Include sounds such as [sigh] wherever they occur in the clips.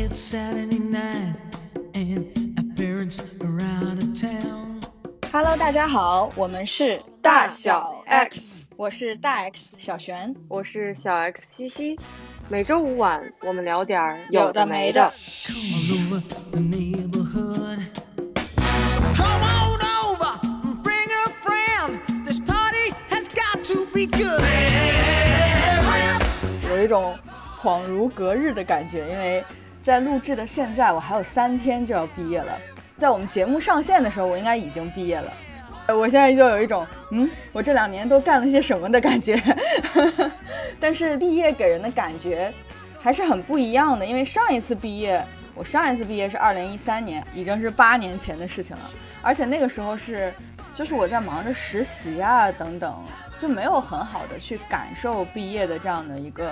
It's Saturday night and our parents are out of town. Hello，大家好，我们是大小 X，我是大 X 小璇。我是小 X 西西，每周五晚我们聊点儿有的没的。All over the neighborhood. So come on over and bring a friend. This party has got to be good. 有一种恍如隔日的感觉，因为在录制的现在，我还有三天就要毕业了。在我们节目上线的时候，我应该已经毕业了。我现在就有一种，嗯，我这两年都干了些什么的感觉。[laughs] 但是毕业给人的感觉还是很不一样的，因为上一次毕业，我上一次毕业是二零一三年，已经是八年前的事情了。而且那个时候是，就是我在忙着实习啊等等，就没有很好的去感受毕业的这样的一个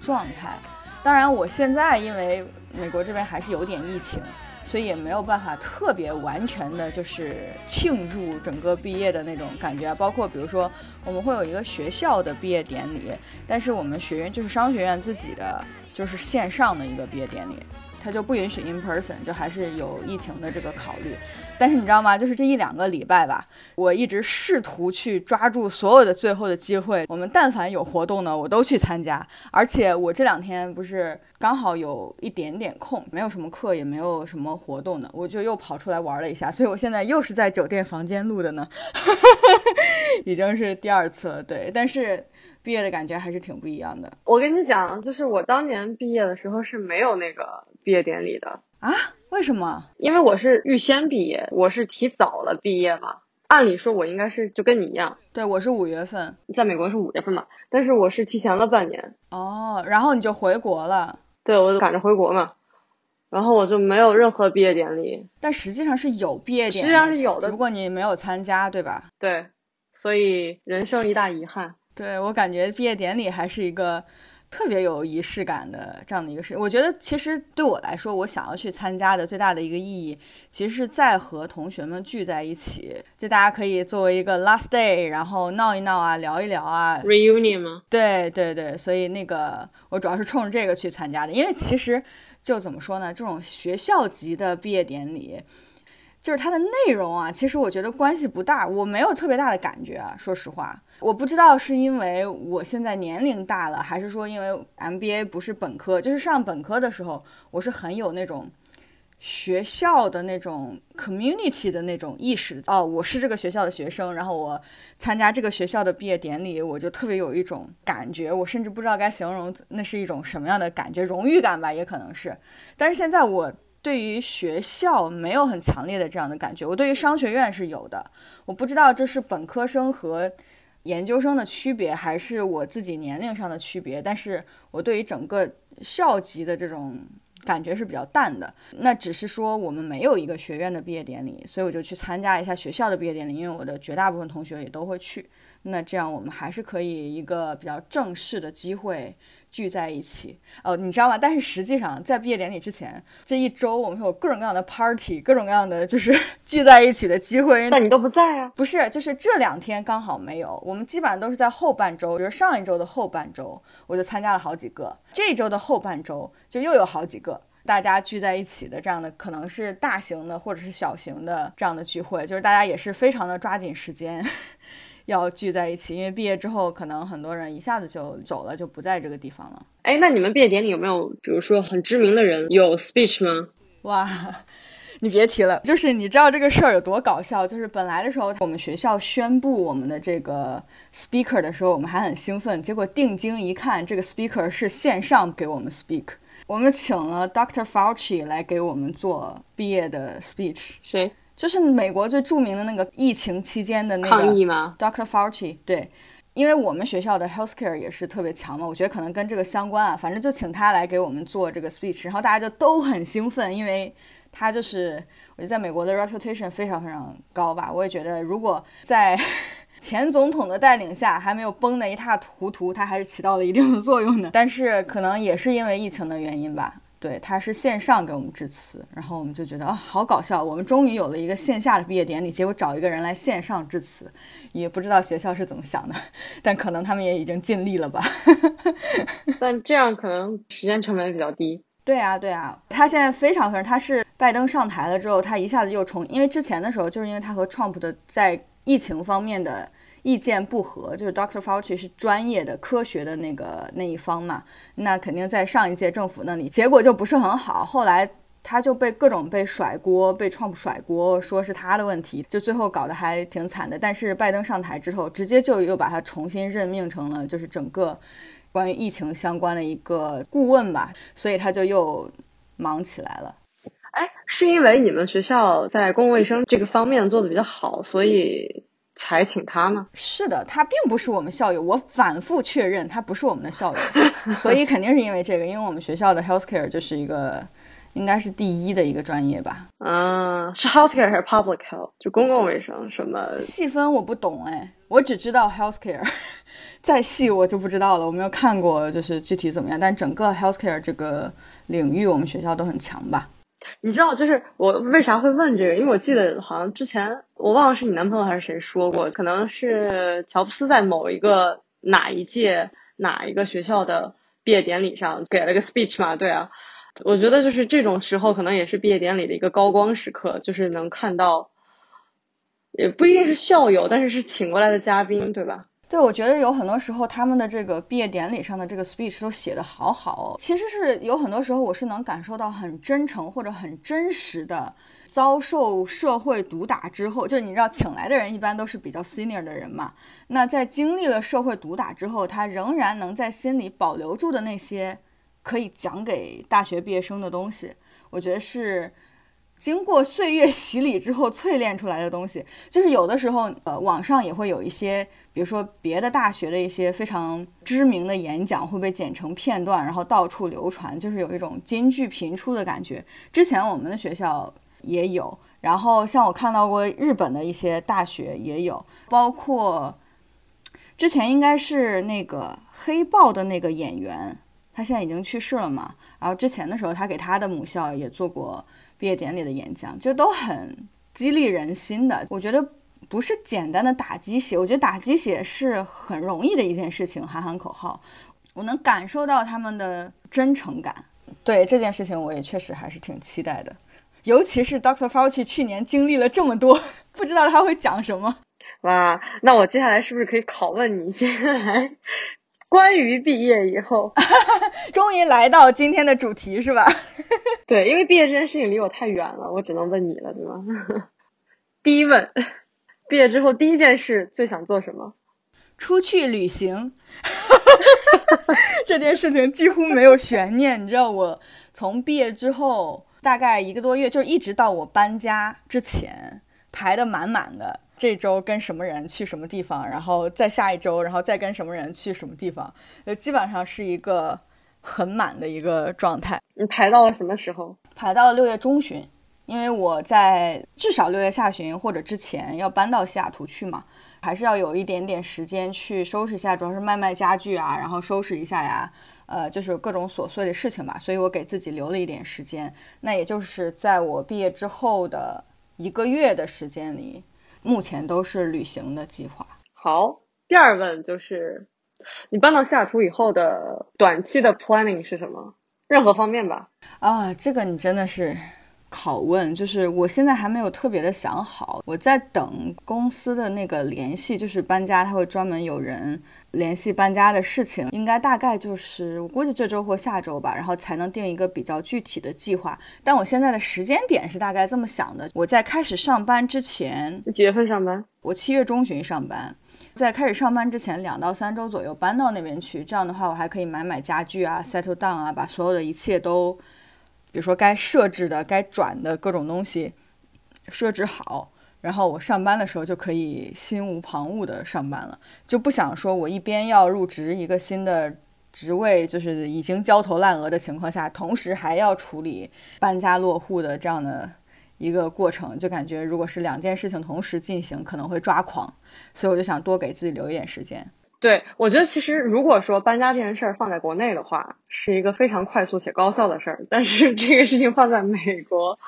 状态。当然，我现在因为美国这边还是有点疫情，所以也没有办法特别完全的，就是庆祝整个毕业的那种感觉。包括比如说，我们会有一个学校的毕业典礼，但是我们学院就是商学院自己的，就是线上的一个毕业典礼，它就不允许 in person，就还是有疫情的这个考虑。但是你知道吗？就是这一两个礼拜吧，我一直试图去抓住所有的最后的机会。我们但凡有活动呢，我都去参加。而且我这两天不是刚好有一点点空，没有什么课，也没有什么活动呢，我就又跑出来玩了一下。所以我现在又是在酒店房间录的呢，[laughs] 已经是第二次了。对，但是毕业的感觉还是挺不一样的我跟你讲，就是我当年毕业的时候是没有那个毕业典礼的，啊？为什么？因为我是预先毕业，我是提早了毕业嘛。按理说，我应该是就跟你一样，对我是五月份在美国是五月份嘛，但是我是提前了半年，哦，然后你就回国了。对我就赶着回国嘛，然后我就没有任何毕业典礼，但实际上是有毕业典礼，实际上是有的只不过你没有参加，对吧？对，所以人生一大遗憾。对我感觉毕业典礼还是一个特别有仪式感的这样的一个事。我觉得其实对我来说，我想要去参加的最大的一个意义，其实是在和同学们聚在一起，就大家可以作为一个 last day，然后闹一闹啊，聊一聊啊。reunion 吗？对对对，所以那个我主要是冲着这个去参加的，因为其实就怎么说呢，这种学校级的毕业典礼。就是它的内容啊，其实我觉得关系不大，我没有特别大的感觉啊，说实话，我不知道是因为我现在年龄大了，还是说因为 MBA 不是本科，就是上本科的时候，我是很有那种学校的那种 community 的那种意识哦，我是这个学校的学生，然后我参加这个学校的毕业典礼，我就特别有一种感觉，我甚至不知道该形容那是一种什么样的感觉，荣誉感吧，也可能是，但是现在我。对于学校没有很强烈的这样的感觉，我对于商学院是有的。我不知道这是本科生和研究生的区别，还是我自己年龄上的区别。但是我对于整个校级的这种感觉是比较淡的。那只是说我们没有一个学院的毕业典礼，所以我就去参加一下学校的毕业典礼，因为我的绝大部分同学也都会去。那这样我们还是可以一个比较正式的机会聚在一起哦，你知道吗？但是实际上在毕业典礼之前这一周，我们有各种各样的 party，各种各样的就是 [laughs] 聚在一起的机会。但你都不在啊。不是，就是这两天刚好没有，我们基本上都是在后半周，比如上一周的后半周，我就参加了好几个，这周的后半周就又有好几个。大家聚在一起的这样的，可能是大型的或者是小型的这样的聚会，就是大家也是非常的抓紧时间。要聚在一起，因为毕业之后可能很多人一下子就走了，就不在这个地方了。哎，那你们毕业典礼有没有，比如说很知名的人有 speech 吗？哇，[laughs] 你别提了，就是你知道这个事儿有多搞笑？就是本来的时候，我们学校宣布我们的这个 speaker 的时候，我们还很兴奋，结果定睛一看，这个 speaker 是线上给我们 speak。我们请了 Dr. Fauci 来给我们做毕业的 speech，谁？就是美国最著名的那个疫情期间的那个抗议吗？Dr. Fauci，对，因为我们学校的 healthcare 也是特别强嘛，我觉得可能跟这个相关啊。反正就请他来给我们做这个 speech，然后大家就都很兴奋，因为他就是我觉得在美国的 reputation 非常非常高吧。我也觉得如果在 [laughs] 前总统的带领下还没有崩得一塌糊涂，他还是起到了一定的作用的。但是可能也是因为疫情的原因吧。对，他是线上给我们致辞，然后我们就觉得啊、好搞笑，我们终于有了一个线下的毕业典礼，结果找一个人来线上致辞，也不知道学校是怎么想的，但可能他们也已经尽力了吧。[laughs] 但这样可能时间成本比较低。对啊，对啊，他现在非常非常，他是拜登上台了之后，他一下子又重，因为之前的时候，就是因为他和 Trump 的在疫情方面的意见不合，就是 Doctor Fauci 是专业的科学的那个那一方嘛，那肯定在上一届政府那里结果就不是很好，后来他就被各种被甩锅，被 Trump 甩锅，说是他的问题，就最后搞得还挺惨的。但是拜登上台之后，直接就又把他重新任命成了就是整个。关于疫情相关的一个顾问吧，所以他就又忙起来了。哎，是因为你们学校在公共卫生这个方面做的比较好，所以才请他吗？[laughs] 是的，他并不是我们校友，我反复确认他不是我们的校友，所以肯定是因为这个，因为我们学校的 healthcare 就是一个应该是第一的一个专业吧。嗯，是 healthcare 还是 public health？就公共卫生什么？细分我不懂哎。我只知道 healthcare，[laughs] 再细我就不知道了。我没有看过，就是具体怎么样。但整个 healthcare 这个领域，我们学校都很强吧？你知道，就是我为啥会问这个？因为我记得好像之前我忘了是你男朋友还是谁说过，可能是乔布斯在某一个哪一届哪一个学校的毕业典礼上给了个 speech 嘛？对啊，我觉得就是这种时候，可能也是毕业典礼的一个高光时刻，就是能看到。也不一定是校友，但是是请过来的嘉宾，对吧？对，我觉得有很多时候他们的这个毕业典礼上的这个 speech 都写的好好。哦其实是有很多时候我是能感受到很真诚或者很真实的遭受社会毒打之后，就你知道请来的人一般都是比较 senior 的人嘛。那在经历了社会毒打之后，他仍然能在心里保留住的那些可以讲给大学毕业生的东西，我觉得是。经过岁月洗礼之后淬炼出来的东西，就是有的时候，呃，网上也会有一些，比如说别的大学的一些非常知名的演讲会被剪成片段，然后到处流传，就是有一种金句频出的感觉。之前我们的学校也有，然后像我看到过日本的一些大学也有，包括之前应该是那个黑豹的那个演员，他现在已经去世了嘛。然后之前的时候，他给他的母校也做过。毕业典礼的演讲就都很激励人心的，我觉得不是简单的打鸡血，我觉得打鸡血是很容易的一件事情，喊喊口号，我能感受到他们的真诚感。对这件事情，我也确实还是挺期待的，尤其是 Dr. Fauci 去年经历了这么多，[laughs] 不知道他会讲什么。哇，那我接下来是不是可以拷问你？接下来关于毕业以后，[laughs] 终于来到今天的主题是吧？[laughs] 对，因为毕业这件事情离我太远了，我只能问你了，对吗？[laughs] 第一问，毕业之后第一件事最想做什么？出去旅行。这件事情几乎没有悬念，你知道，我从毕业之后大概一个多月，就一直到我搬家之前，排的满满的。这周跟什么人去什么地方，然后再下一周，然后再跟什么人去什么地方，呃基本上是一个。很满的一个状态，你排到了什么时候？排到了六月中旬，因为我在至少六月下旬或者之前要搬到西雅图去嘛，还是要有一点点时间去收拾一下，主要是卖卖家具啊，然后收拾一下呀，呃，就是各种琐碎的事情吧，所以我给自己留了一点时间。那也就是在我毕业之后的一个月的时间里，目前都是旅行的计划。好，第二问就是。你搬到西雅图以后的短期的 planning 是什么？任何方面吧。啊，这个你真的是拷问，就是我现在还没有特别的想好，我在等公司的那个联系，就是搬家，他会专门有人联系搬家的事情，应该大概就是我估计这周或下周吧，然后才能定一个比较具体的计划。但我现在的时间点是大概这么想的：我在开始上班之前，几月份上班？我七月中旬上班。在开始上班之前两到三周左右搬到那边去，这样的话我还可以买买家具啊，settle down 啊，把所有的一切都，比如说该设置的、该转的各种东西设置好，然后我上班的时候就可以心无旁骛的上班了，就不想说我一边要入职一个新的职位，就是已经焦头烂额的情况下，同时还要处理搬家落户的这样的。一个过程，就感觉如果是两件事情同时进行，可能会抓狂，所以我就想多给自己留一点时间。对，我觉得其实如果说搬家这件事儿放在国内的话，是一个非常快速且高效的事儿，但是 [laughs] 这个事情放在美国，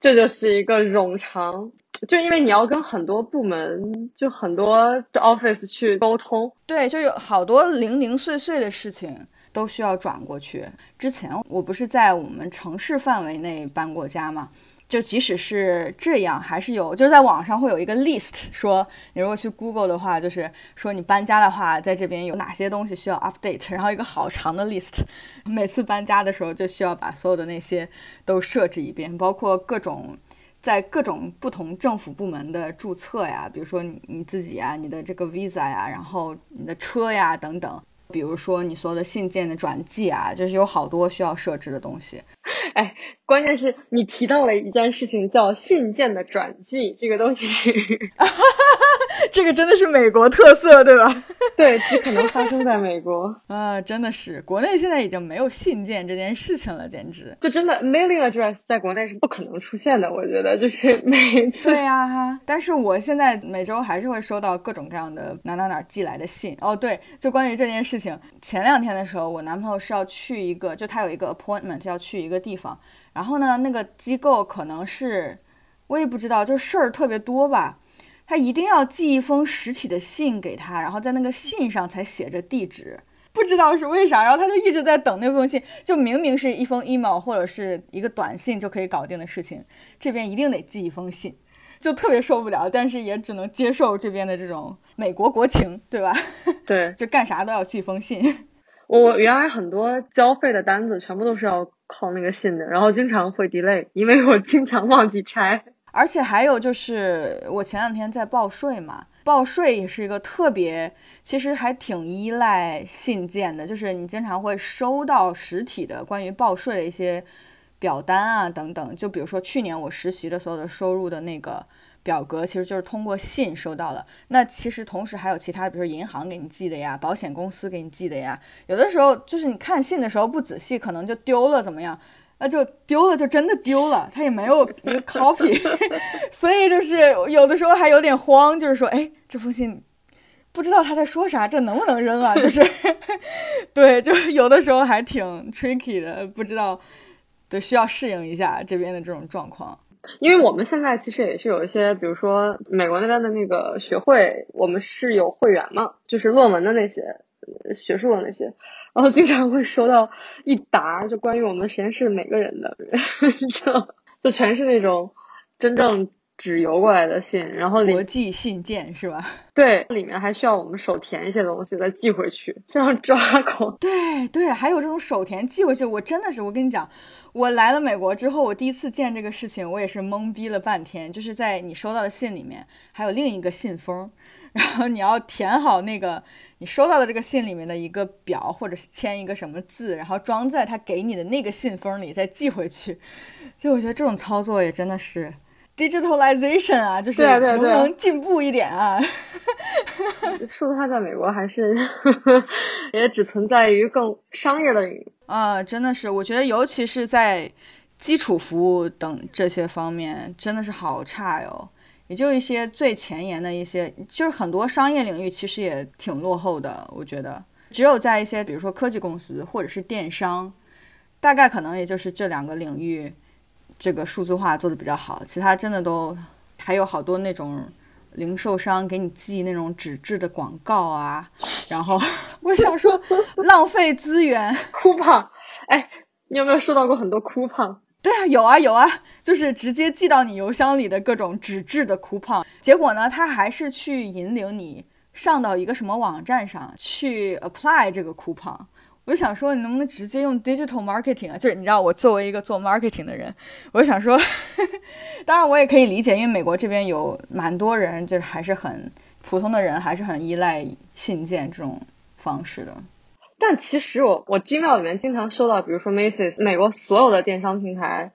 这就是一个冗长，就因为你要跟很多部门，就很多 office 去沟通，对，就有好多零零碎碎的事情。都需要转过去。之前我不是在我们城市范围内搬过家吗？就即使是这样，还是有，就是在网上会有一个 list，说你如果去 Google 的话，就是说你搬家的话，在这边有哪些东西需要 update，然后一个好长的 list，每次搬家的时候就需要把所有的那些都设置一遍，包括各种在各种不同政府部门的注册呀，比如说你你自己啊，你的这个 visa 呀，然后你的车呀等等，比如说你所有的信件的转寄啊，就是有好多需要设置的东西。[laughs] 哎，关键是你提到了一件事情，叫信件的转寄，这个东西，[laughs] 这个真的是美国特色，对吧？[laughs] 对，只可能发生在美国 [laughs] 啊，真的是，国内现在已经没有信件这件事情了，简直就真的 mailing address 在国内是不可能出现的，我觉得就是 [laughs] 每次对呀，但是我现在每周还是会收到各种各样的哪哪哪寄来的信。哦，对，就关于这件事情，前两天的时候，我男朋友是要去一个，就他有一个 appointment 要去一个地方，然后呢，那个机构可能是我也不知道，就事儿特别多吧。他一定要寄一封实体的信给他，然后在那个信上才写着地址，不知道是为啥。然后他就一直在等那封信，就明明是一封 email 或者是一个短信就可以搞定的事情，这边一定得寄一封信，就特别受不了。但是也只能接受这边的这种美国国情，对吧？对，[laughs] 就干啥都要寄封信。我原来很多交费的单子全部都是要靠那个信的，然后经常会 delay，因为我经常忘记拆。而且还有就是，我前两天在报税嘛，报税也是一个特别，其实还挺依赖信件的，就是你经常会收到实体的关于报税的一些表单啊等等。就比如说去年我实习的所有的收入的那个表格，其实就是通过信收到的。那其实同时还有其他，比如说银行给你寄的呀，保险公司给你寄的呀。有的时候就是你看信的时候不仔细，可能就丢了，怎么样？那就丢了，就真的丢了，他也没有一 [laughs] 个 copy，[laughs] 所以就是有的时候还有点慌，就是说，哎，这封信不知道他在说啥，这能不能扔啊？就是，[laughs] 对，就有的时候还挺 tricky 的，不知道，对，需要适应一下这边的这种状况。因为我们现在其实也是有一些，比如说美国那边的那个学会，我们是有会员嘛，就是论文的那些。学术的那些，然后经常会收到一沓就关于我们实验室每个人的，就就全是那种真正纸邮过来的信，然后国际信件是吧？[laughs] 对，里面还需要我们手填一些东西再寄回去，非常抓狂。对对，还有这种手填寄回去，我真的是，我跟你讲，我来了美国之后，我第一次见这个事情，我也是懵逼了半天。就是在你收到的信里面，还有另一个信封。然后你要填好那个你收到的这个信里面的一个表，或者是签一个什么字，然后装在他给你的那个信封里，再寄回去。就我觉得这种操作也真的是 digitalization 啊，就是能不能进步一点啊？数字化在美国还是 [laughs] 也只存在于更商业的领域啊，真的是，我觉得尤其是在基础服务等这些方面，真的是好差哟。也就一些最前沿的一些，就是很多商业领域其实也挺落后的。我觉得只有在一些，比如说科技公司或者是电商，大概可能也就是这两个领域，这个数字化做的比较好。其他真的都还有好多那种零售商给你寄那种纸质的广告啊。然后 [laughs] 我想说，浪费资源。[laughs] 哭胖，哎，你有没有收到过很多哭胖？对啊，有啊有啊，就是直接寄到你邮箱里的各种纸质的 coupon，结果呢，他还是去引领你上到一个什么网站上去 apply 这个 coupon。我就想说，你能不能直接用 digital marketing 啊？就是你知道，我作为一个做 marketing 的人，我就想说，[laughs] 当然我也可以理解，因为美国这边有蛮多人，就是还是很普通的人，还是很依赖信件这种方式的。但其实我我 Gmail 里面经常收到，比如说 Macy's 美国所有的电商平台，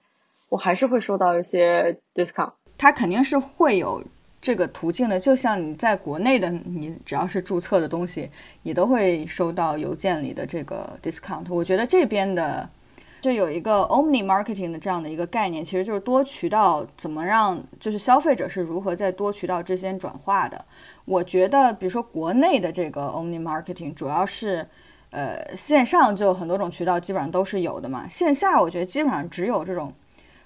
我还是会收到一些 discount。它肯定是会有这个途径的，就像你在国内的，你只要是注册的东西，你都会收到邮件里的这个 discount。我觉得这边的就有一个 omni marketing 的这样的一个概念，其实就是多渠道怎么让就是消费者是如何在多渠道之间转化的。我觉得，比如说国内的这个 omni marketing 主要是。呃，线上就很多种渠道，基本上都是有的嘛。线下我觉得基本上只有这种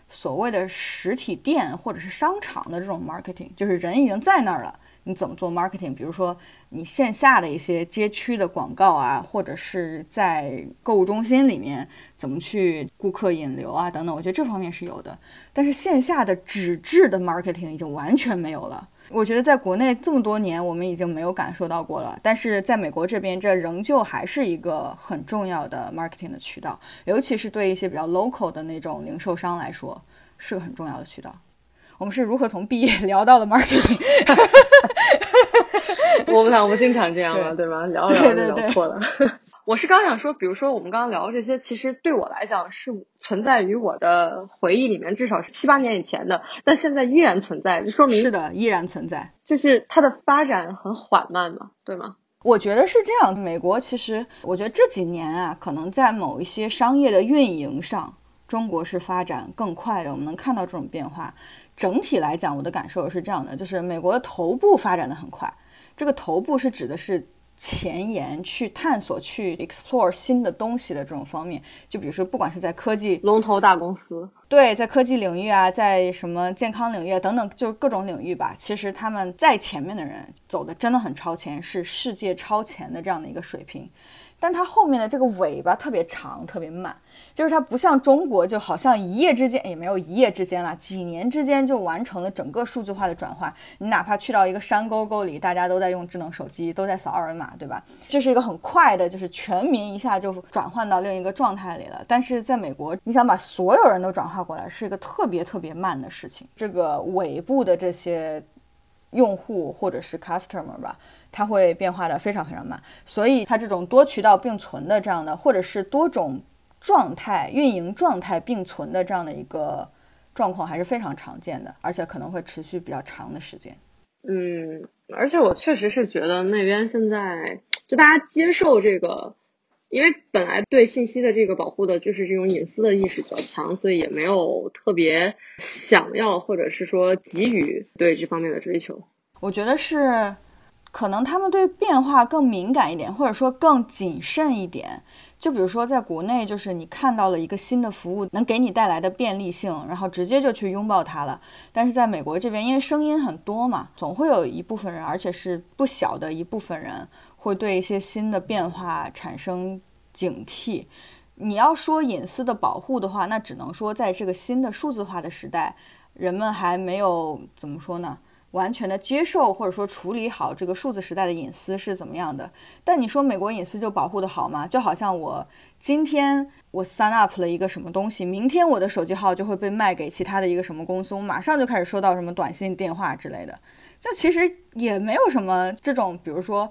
所谓的实体店或者是商场的这种 marketing，就是人已经在那儿了，你怎么做 marketing，比如说你线下的一些街区的广告啊，或者是在购物中心里面怎么去顾客引流啊等等，我觉得这方面是有的。但是线下的纸质的 marketing 已经完全没有了。我觉得在国内这么多年，我们已经没有感受到过了。但是在美国这边，这仍旧还是一个很重要的 marketing 的渠道，尤其是对一些比较 local 的那种零售商来说，是个很重要的渠道。我们是如何从毕业聊到了 marketing？[laughs] 我们俩我们经常这样了，对对吧？聊着聊着对对对就聊错了。我是刚想说，比如说我们刚刚聊的这些，其实对我来讲是存在于我的回忆里面，至少是七八年以前的，但现在依然存在，就说明是的，依然存在。就是它的发展很缓慢嘛，对吗？我觉得是这样。美国其实，我觉得这几年啊，可能在某一些商业的运营上，中国是发展更快的。我们能看到这种变化。整体来讲，我的感受是这样的，就是美国的头部发展的很快。这个头部是指的是前沿去探索、去 explore 新的东西的这种方面。就比如说，不管是在科技龙头大公司，对，在科技领域啊，在什么健康领域啊等等，就各种领域吧。其实他们在前面的人走的真的很超前，是世界超前的这样的一个水平。但它后面的这个尾巴特别长，特别慢，就是它不像中国，就好像一夜之间也没有一夜之间了，几年之间就完成了整个数字化的转换。你哪怕去到一个山沟沟里，大家都在用智能手机，都在扫二维码，对吧？这是一个很快的，就是全民一下就转换到另一个状态里了。但是在美国，你想把所有人都转化过来，是一个特别特别慢的事情。这个尾部的这些用户或者是 customer 吧。它会变化的非常非常慢，所以它这种多渠道并存的这样的，或者是多种状态运营状态并存的这样的一个状况，还是非常常见的，而且可能会持续比较长的时间。嗯，而且我确实是觉得那边现在就大家接受这个，因为本来对信息的这个保护的就是这种隐私的意识比较强，所以也没有特别想要或者是说给予对这方面的追求。我觉得是。可能他们对变化更敏感一点，或者说更谨慎一点。就比如说，在国内，就是你看到了一个新的服务能给你带来的便利性，然后直接就去拥抱它了。但是在美国这边，因为声音很多嘛，总会有一部分人，而且是不小的一部分人，会对一些新的变化产生警惕。你要说隐私的保护的话，那只能说在这个新的数字化的时代，人们还没有怎么说呢？完全的接受或者说处理好这个数字时代的隐私是怎么样的？但你说美国隐私就保护的好吗？就好像我今天我 sign up 了一个什么东西，明天我的手机号就会被卖给其他的一个什么公司，我马上就开始收到什么短信、电话之类的。这其实也没有什么这种，比如说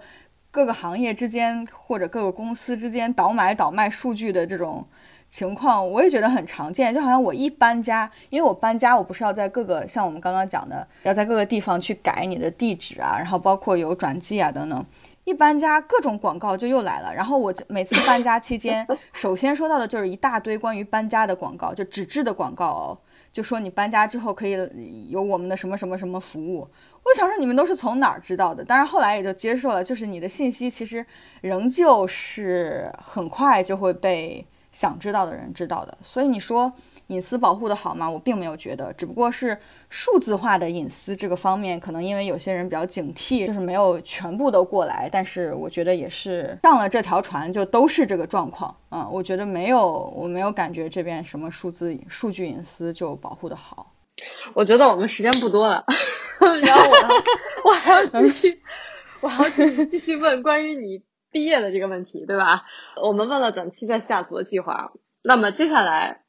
各个行业之间或者各个公司之间倒买倒卖数据的这种。情况我也觉得很常见，就好像我一搬家，因为我搬家，我不是要在各个像我们刚刚讲的，要在各个地方去改你的地址啊，然后包括有转寄啊等等。一搬家，各种广告就又来了。然后我每次搬家期间，首先收到的就是一大堆关于搬家的广告，就纸质的广告哦，就说你搬家之后可以有我们的什么什么什么服务。我想说你们都是从哪儿知道的？当然后来也就接受了，就是你的信息其实仍旧是很快就会被。想知道的人知道的，所以你说隐私保护的好吗？我并没有觉得，只不过是数字化的隐私这个方面，可能因为有些人比较警惕，就是没有全部都过来。但是我觉得也是上了这条船就都是这个状况。嗯，我觉得没有，我没有感觉这边什么数字数据隐私就保护的好。我觉得我们时间不多了，[laughs] 然后我我还要 [laughs] 继续，我还要继续继续问关于你。毕业的这个问题，对吧？我们问了短期在西雅图的计划，那么接下来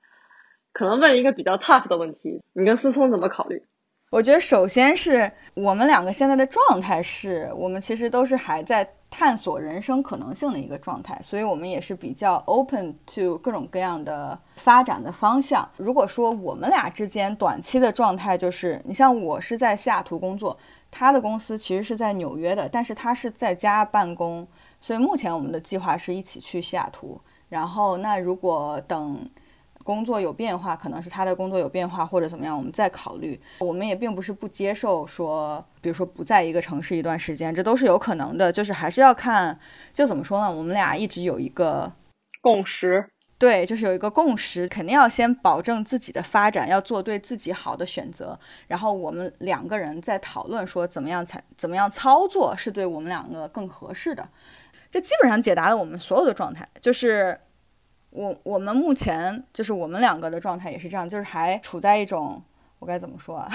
可能问一个比较 tough 的问题，你跟思聪怎么考虑？我觉得首先是我们两个现在的状态是，我们其实都是还在探索人生可能性的一个状态，所以我们也是比较 open to 各种各样的发展的方向。如果说我们俩之间短期的状态就是，你像我是在西雅图工作，他的公司其实是在纽约的，但是他是在家办公。所以目前我们的计划是一起去西雅图，然后那如果等工作有变化，可能是他的工作有变化或者怎么样，我们再考虑。我们也并不是不接受说，比如说不在一个城市一段时间，这都是有可能的。就是还是要看，就怎么说呢？我们俩一直有一个共识，对，就是有一个共识，肯定要先保证自己的发展，要做对自己好的选择。然后我们两个人在讨论说怎么样才怎么样操作是对我们两个更合适的。这基本上解答了我们所有的状态。就是我我们目前就是我们两个的状态也是这样，就是还处在一种我该怎么说啊，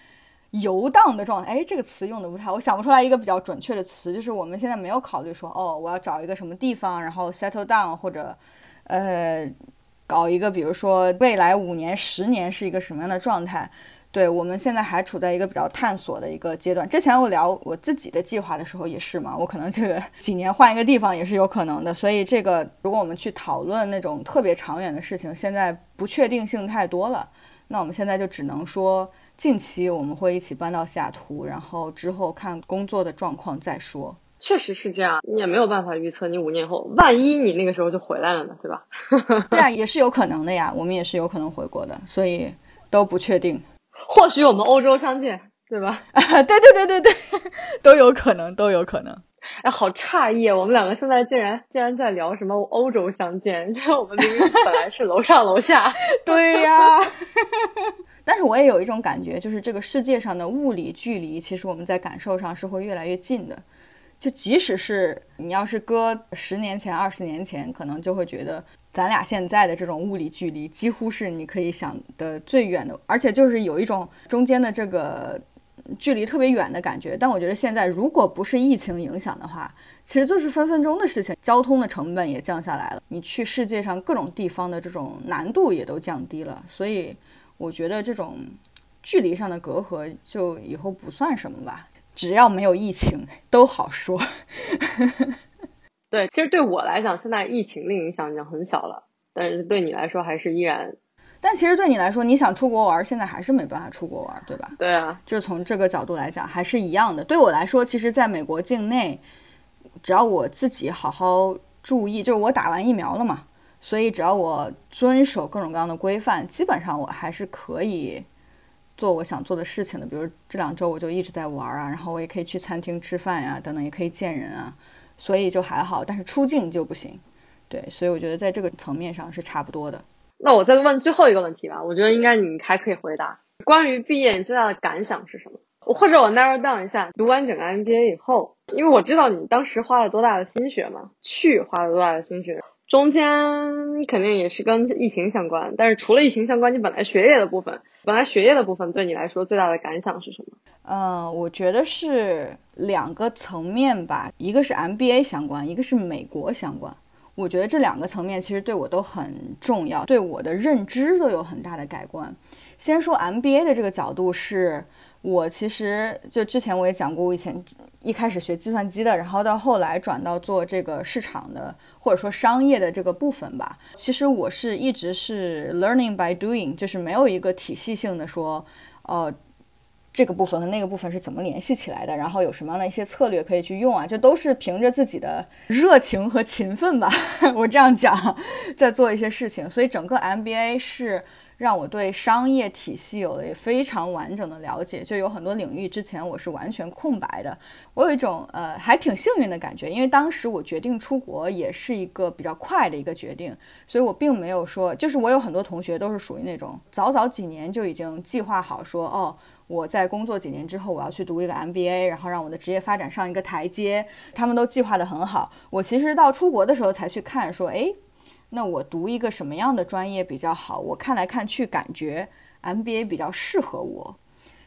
[laughs] 游荡的状态。哎，这个词用的不太，我想不出来一个比较准确的词。就是我们现在没有考虑说哦，我要找一个什么地方，然后 settle down 或者。呃，搞一个，比如说未来五年、十年是一个什么样的状态？对我们现在还处在一个比较探索的一个阶段。之前我聊我自己的计划的时候也是嘛，我可能这个 [laughs] 几年换一个地方也是有可能的。所以这个，如果我们去讨论那种特别长远的事情，现在不确定性太多了，那我们现在就只能说，近期我们会一起搬到西雅图，然后之后看工作的状况再说。确实是这样，你也没有办法预测你五年后，万一你那个时候就回来了呢，对吧？[laughs] 对啊，也是有可能的呀，我们也是有可能回国的，所以都不确定。或许我们欧洲相见，对吧？[laughs] 啊，对对对对对，都有可能，都有可能。哎，好诧异，我们两个现在竟然竟然在聊什么欧洲相见？我们明明本来是楼上楼下。[laughs] 对呀。[laughs] 但是我也有一种感觉，就是这个世界上的物理距离，其实我们在感受上是会越来越近的。就即使是你要是搁十年前、二十年前，可能就会觉得咱俩现在的这种物理距离几乎是你可以想的最远的，而且就是有一种中间的这个距离特别远的感觉。但我觉得现在如果不是疫情影响的话，其实就是分分钟的事情，交通的成本也降下来了，你去世界上各种地方的这种难度也都降低了，所以我觉得这种距离上的隔阂就以后不算什么吧。只要没有疫情，都好说。[laughs] 对，其实对我来讲，现在疫情的影响已经很小了，但是对你来说还是依然。但其实对你来说，你想出国玩，现在还是没办法出国玩，对吧？对啊，就从这个角度来讲，还是一样的。对我来说，其实在美国境内，只要我自己好好注意，就是我打完疫苗了嘛，所以只要我遵守各种各样的规范，基本上我还是可以。做我想做的事情的，比如这两周我就一直在玩啊，然后我也可以去餐厅吃饭呀，等等，也可以见人啊，所以就还好。但是出境就不行，对，所以我觉得在这个层面上是差不多的。那我再问最后一个问题吧，我觉得应该你还可以回答。关于毕业，你最大的感想是什么？或者我 narrow down 一下，读完整个 MBA 以后，因为我知道你当时花了多大的心血嘛，去花了多大的心血。中间肯定也是跟疫情相关，但是除了疫情相关，你本来学业的部分，本来学业的部分对你来说最大的感想是什么？嗯，我觉得是两个层面吧，一个是 MBA 相关，一个是美国相关。我觉得这两个层面其实对我都很重要，对我的认知都有很大的改观。先说 MBA 的这个角度是。我其实就之前我也讲过，我以前一开始学计算机的，然后到后来转到做这个市场的或者说商业的这个部分吧。其实我是一直是 learning by doing，就是没有一个体系性的说，呃，这个部分和那个部分是怎么联系起来的，然后有什么样的一些策略可以去用啊？就都是凭着自己的热情和勤奋吧，[laughs] 我这样讲，在做一些事情。所以整个 MBA 是。让我对商业体系有了非常完整的了解，就有很多领域之前我是完全空白的。我有一种呃还挺幸运的感觉，因为当时我决定出国也是一个比较快的一个决定，所以我并没有说，就是我有很多同学都是属于那种早早几年就已经计划好说，哦，我在工作几年之后我要去读一个 MBA，然后让我的职业发展上一个台阶，他们都计划得很好。我其实到出国的时候才去看说，哎。那我读一个什么样的专业比较好？我看来看去，感觉 MBA 比较适合我，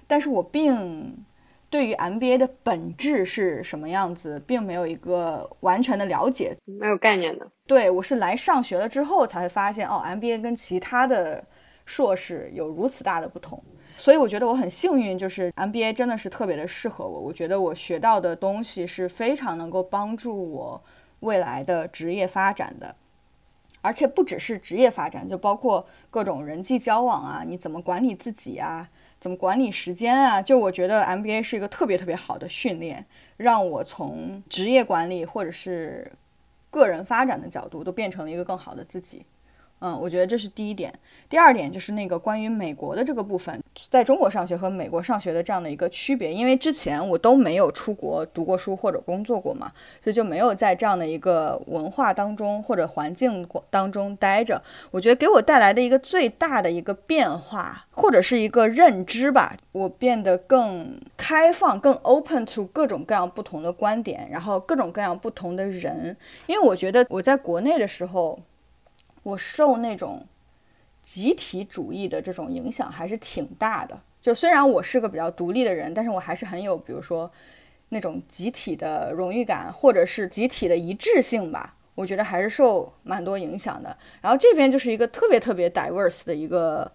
但是我并对于 MBA 的本质是什么样子，并没有一个完全的了解，没有概念的。对我是来上学了之后才会发现，哦，MBA 跟其他的硕士有如此大的不同，所以我觉得我很幸运，就是 MBA 真的是特别的适合我。我觉得我学到的东西是非常能够帮助我未来的职业发展的。而且不只是职业发展，就包括各种人际交往啊，你怎么管理自己啊，怎么管理时间啊？就我觉得 MBA 是一个特别特别好的训练，让我从职业管理或者是个人发展的角度都变成了一个更好的自己。嗯，我觉得这是第一点。第二点就是那个关于美国的这个部分，在中国上学和美国上学的这样的一个区别，因为之前我都没有出国读过书或者工作过嘛，所以就没有在这样的一个文化当中或者环境当中待着。我觉得给我带来的一个最大的一个变化，或者是一个认知吧，我变得更开放、更 open to 各种各样不同的观点，然后各种各样不同的人。因为我觉得我在国内的时候，我受那种。集体主义的这种影响还是挺大的。就虽然我是个比较独立的人，但是我还是很有，比如说那种集体的荣誉感，或者是集体的一致性吧。我觉得还是受蛮多影响的。然后这边就是一个特别特别 diverse 的一个。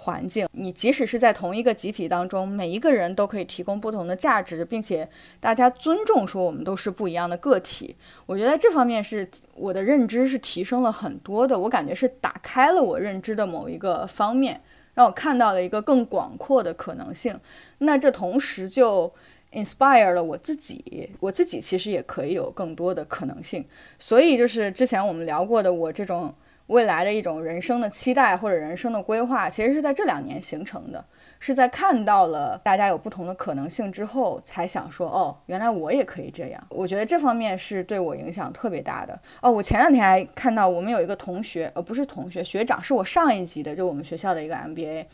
环境，你即使是在同一个集体当中，每一个人都可以提供不同的价值，并且大家尊重说我们都是不一样的个体。我觉得这方面是我的认知是提升了很多的，我感觉是打开了我认知的某一个方面，让我看到了一个更广阔的可能性。那这同时就 inspire 了我自己，我自己其实也可以有更多的可能性。所以就是之前我们聊过的我这种。未来的一种人生的期待或者人生的规划，其实是在这两年形成的，是在看到了大家有不同的可能性之后，才想说，哦，原来我也可以这样。我觉得这方面是对我影响特别大的。哦，我前两天还看到我们有一个同学，呃，不是同学，学长，是我上一级的，就我们学校的一个 MBA，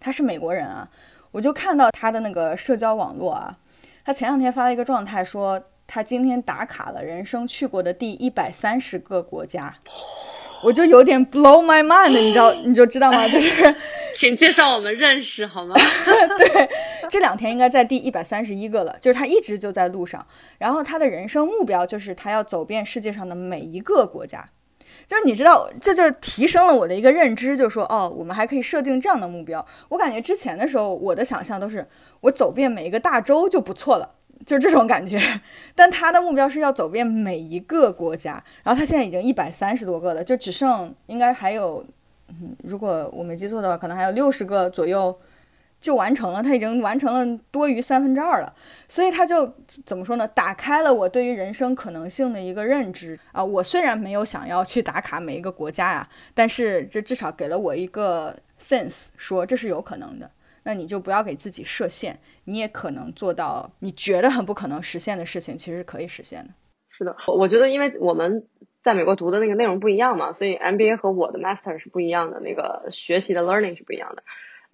他是美国人啊，我就看到他的那个社交网络啊，他前两天发了一个状态，说他今天打卡了人生去过的第一百三十个国家。我就有点 blow my mind，你知道，[laughs] 你就知道吗？[laughs] 就是，请介绍我们认识好吗？[laughs] 对，这两天应该在第一百三十一个了。就是他一直就在路上，然后他的人生目标就是他要走遍世界上的每一个国家。就是你知道，这就提升了我的一个认知，就说哦，我们还可以设定这样的目标。我感觉之前的时候，我的想象都是我走遍每一个大洲就不错了。就这种感觉，[laughs] 但他的目标是要走遍每一个国家，然后他现在已经一百三十多个了，就只剩应该还有，嗯，如果我没记错的话，可能还有六十个左右就完成了，他已经完成了多于三分之二了，所以他就怎么说呢？打开了我对于人生可能性的一个认知啊！我虽然没有想要去打卡每一个国家呀，但是这至少给了我一个 sense，说这是有可能的。那你就不要给自己设限，你也可能做到你觉得很不可能实现的事情，其实是可以实现的。是的，我觉得因为我们在美国读的那个内容不一样嘛，所以 MBA 和我的 Master 是不一样的，那个学习的 learning 是不一样的。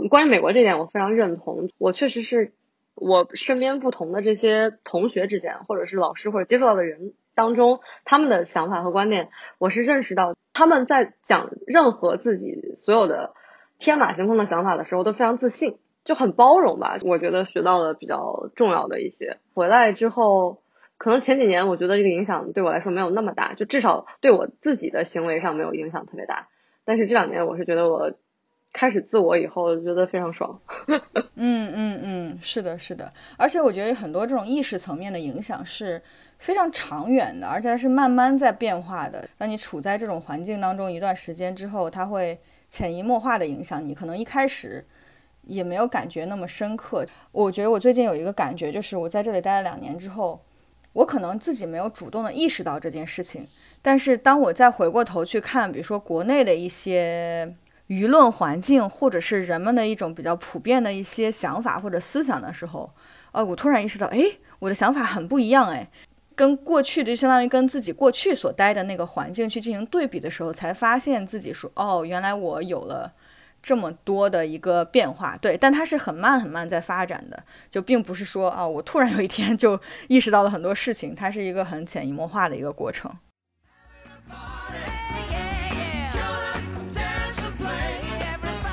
关于美国这点，我非常认同。我确实是我身边不同的这些同学之间，或者是老师或者接触到的人当中，他们的想法和观点，我是认识到他们在讲任何自己所有的。天马行空的想法的时候都非常自信，就很包容吧。我觉得学到了比较重要的一些。回来之后，可能前几年我觉得这个影响对我来说没有那么大，就至少对我自己的行为上没有影响特别大。但是这两年我是觉得我开始自我以后，觉得非常爽。[laughs] 嗯嗯嗯，是的，是的。而且我觉得很多这种意识层面的影响是非常长远的，而且它是慢慢在变化的。当你处在这种环境当中一段时间之后，它会。潜移默化的影响你，可能一开始也没有感觉那么深刻。我觉得我最近有一个感觉，就是我在这里待了两年之后，我可能自己没有主动的意识到这件事情，但是当我再回过头去看，比如说国内的一些舆论环境，或者是人们的一种比较普遍的一些想法或者思想的时候，呃，我突然意识到，哎，我的想法很不一样，哎。跟过去就，相当于跟自己过去所待的那个环境去进行对比的时候，才发现自己说，哦，原来我有了这么多的一个变化。对，但它是很慢很慢在发展的，就并不是说，啊，我突然有一天就意识到了很多事情，它是一个很潜移默化的一个过程。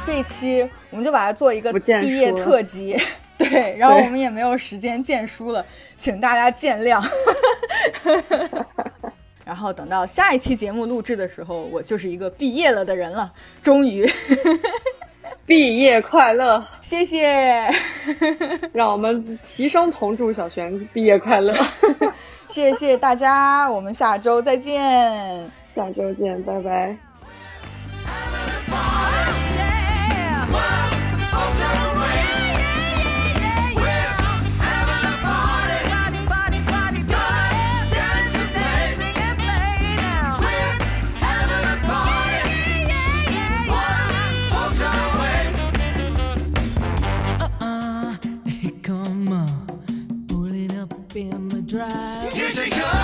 这一期我们就把它做一个毕业特辑。对，然后我们也没有时间见书了，请大家见谅。[laughs] 然后等到下一期节目录制的时候，我就是一个毕业了的人了，终于。[laughs] 毕业快乐，谢谢。[laughs] 让我们齐声同祝小璇毕业快乐，谢谢大家，我们下周再见，下周见，拜拜。in the drive. Here she comes.